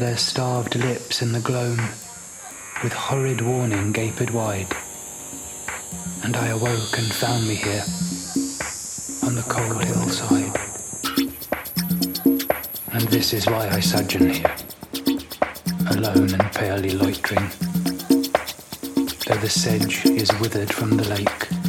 their starved lips in the gloam, with horrid warning gaped wide. And I awoke and found me here, on the cold hillside. And this is why I sojourn here, alone and palely loitering, though the sedge is withered from the lake.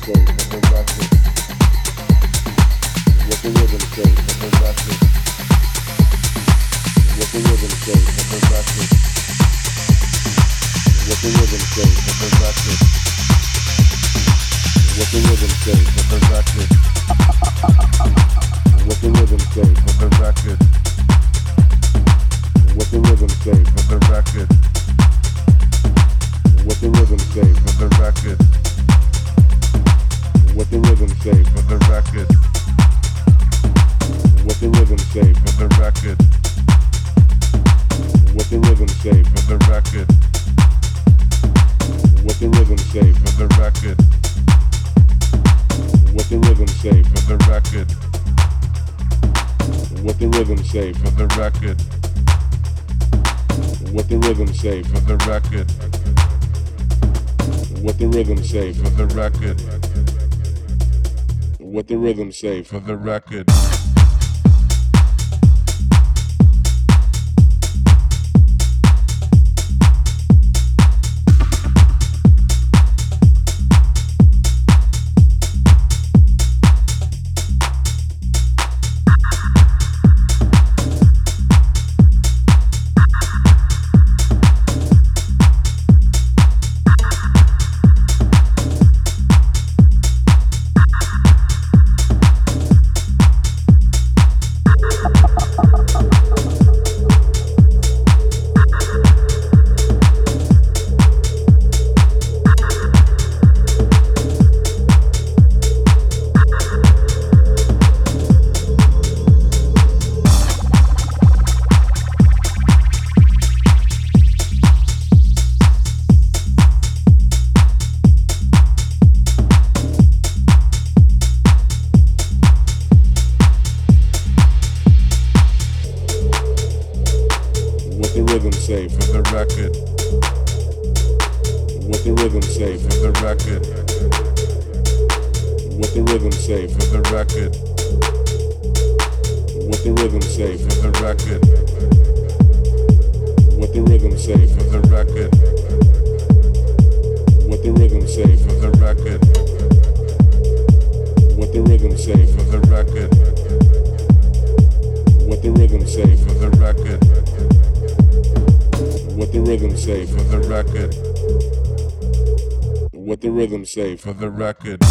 close. rhythm say for the record. rhythm say for the record? What the rhythm say for the record? What the rhythm say for the record? What the rhythm say for the record? What the rhythm say for the record? What the rhythm say for the record? What the rhythm say for the record? What the rhythm say for the record? the rhythm say for the record? What the rhythm say for the record?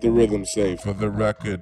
the rhythm safe. For the record.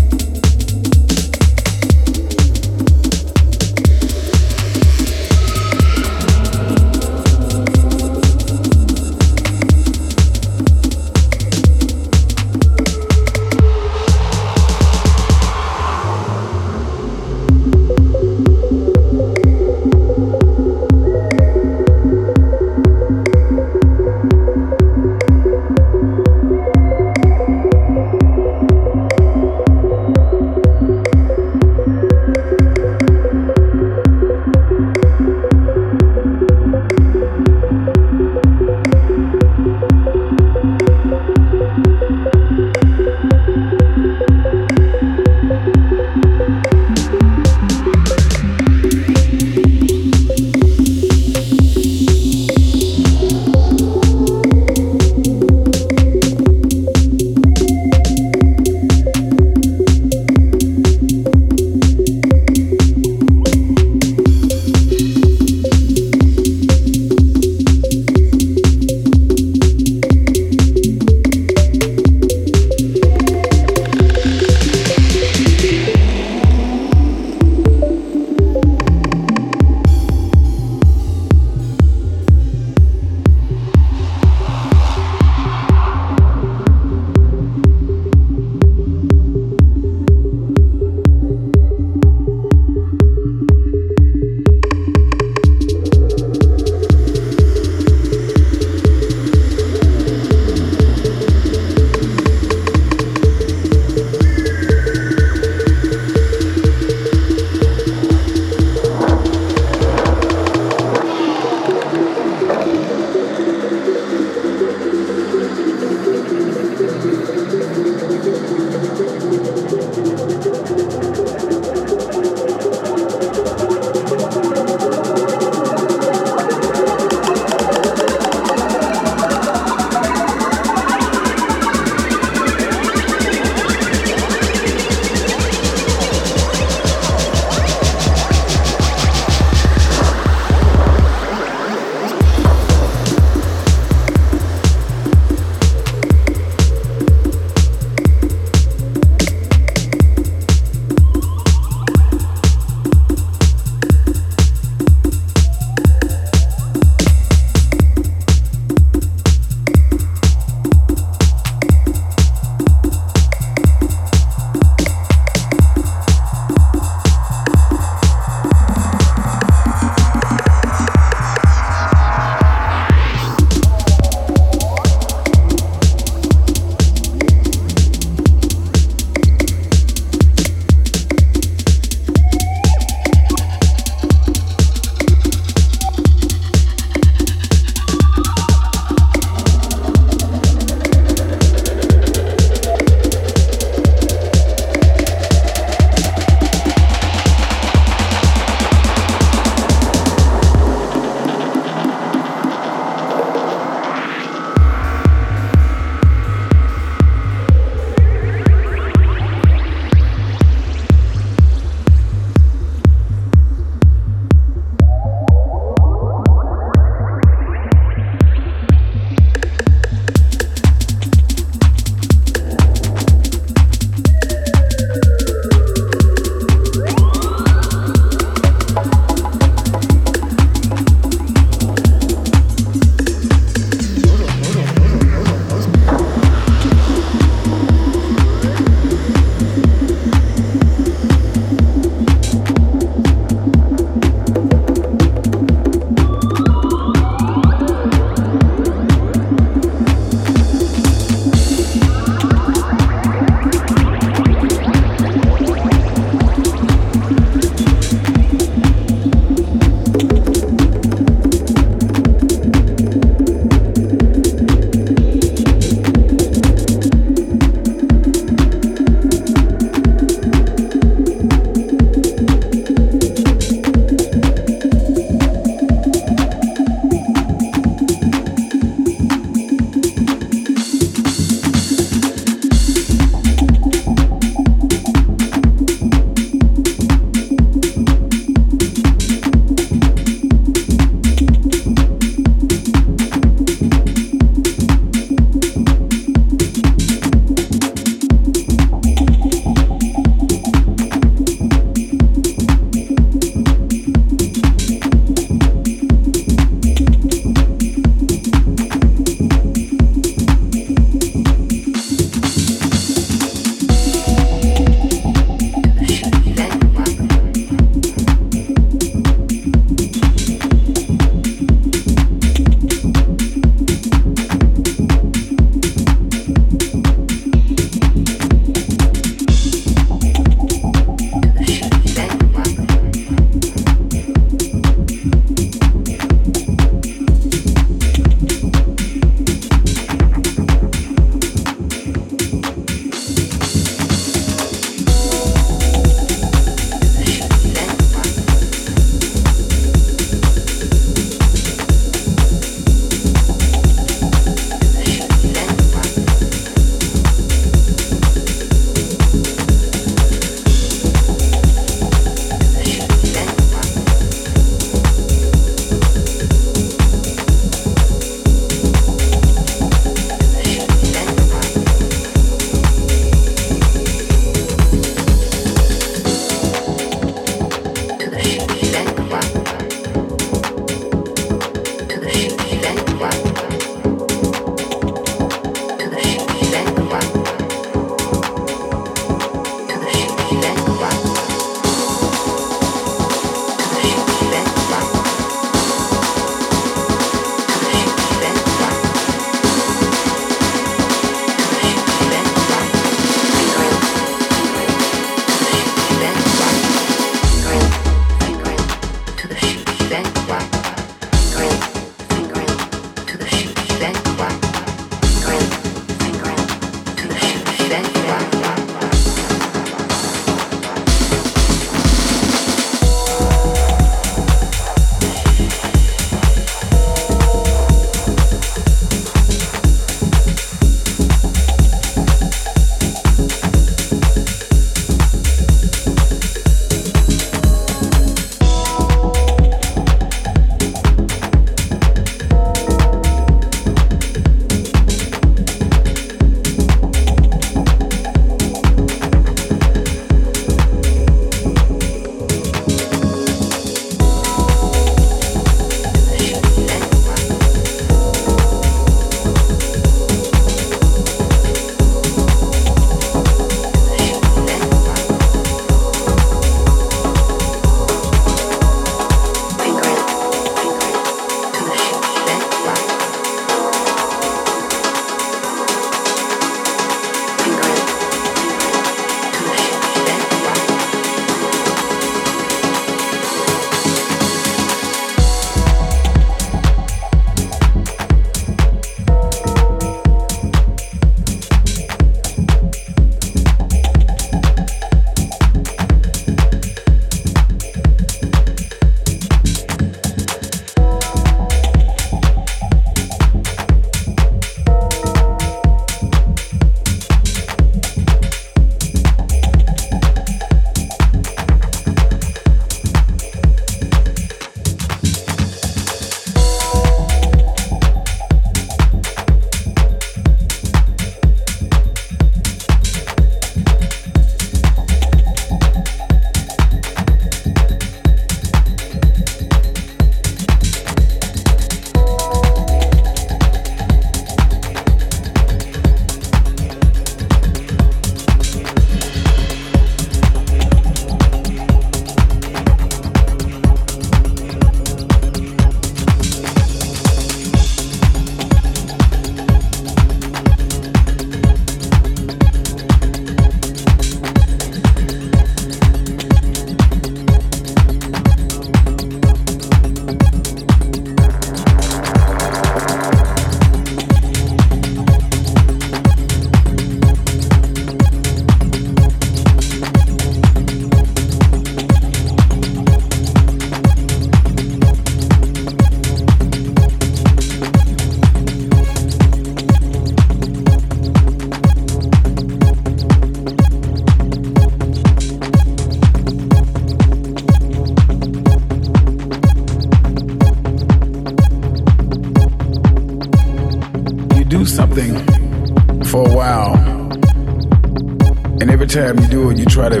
Try to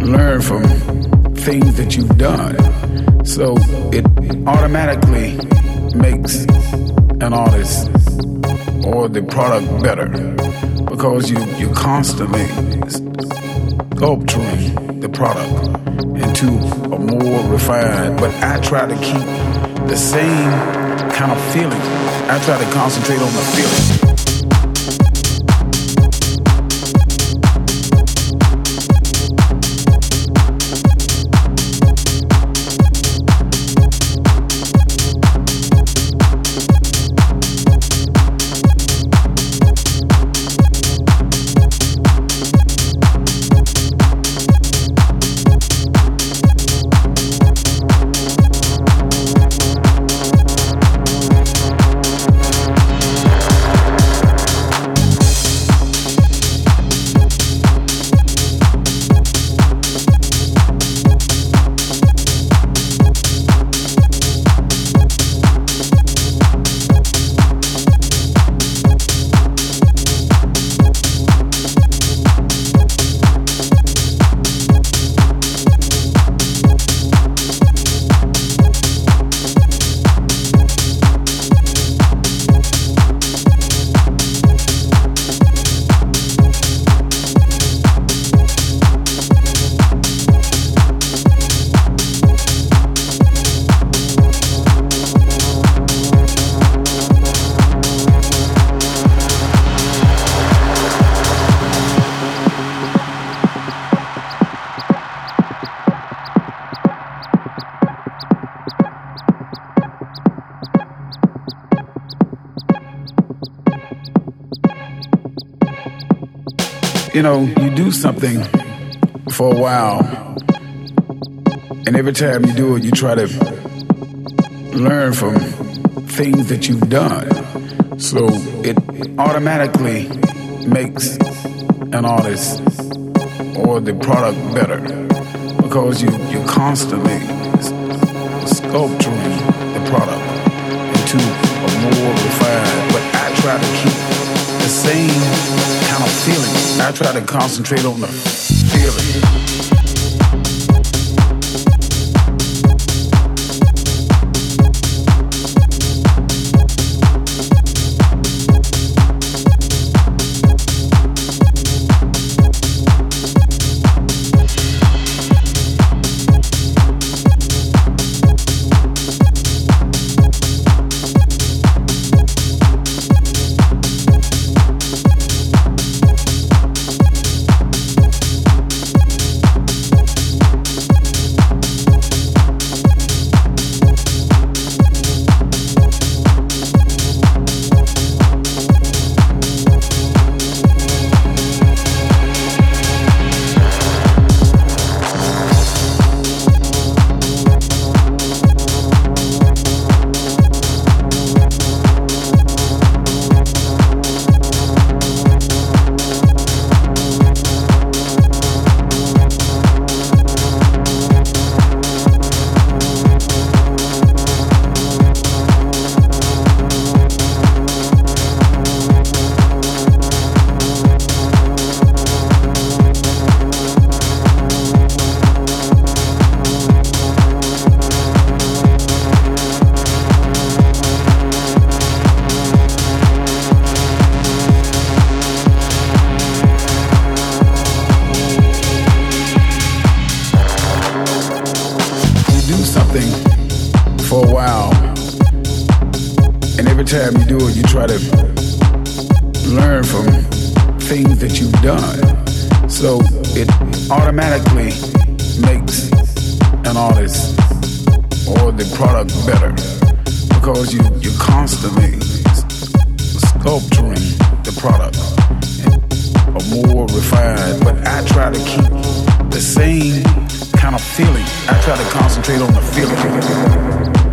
learn from things that you've done. So it automatically makes an artist or the product better because you, you're constantly sculpturing the product into a more refined. But I try to keep the same kind of feeling. I try to concentrate on the feeling. You know, you do something for a while, and every time you do it, you try to learn from things that you've done. So it automatically makes an artist or the product better because you, you're constantly sculpturing the product into a more refined. I try to concentrate on the feeling. Try to keep the same kind of feeling. I try to concentrate on the feeling.